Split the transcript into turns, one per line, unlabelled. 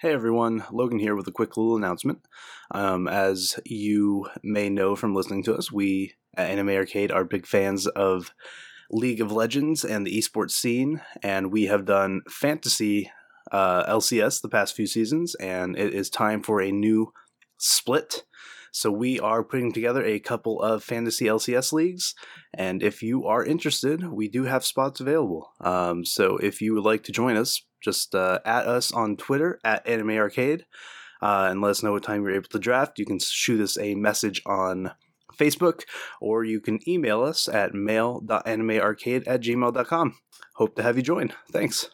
Hey everyone, Logan here with a quick little announcement. Um, as you may know from listening to us, we at Anime Arcade are big fans of League of Legends and the esports scene, and we have done fantasy uh, LCS the past few seasons, and it is time for a new split. So we are putting together a couple of fantasy LCS leagues, and if you are interested, we do have spots available. Um, so if you would like to join us, just uh, at us on Twitter at Anime Arcade uh, and let us know what time you're able to draft. You can shoot us a message on Facebook or you can email us at mail.animearcade at gmail.com. Hope to have you join. Thanks.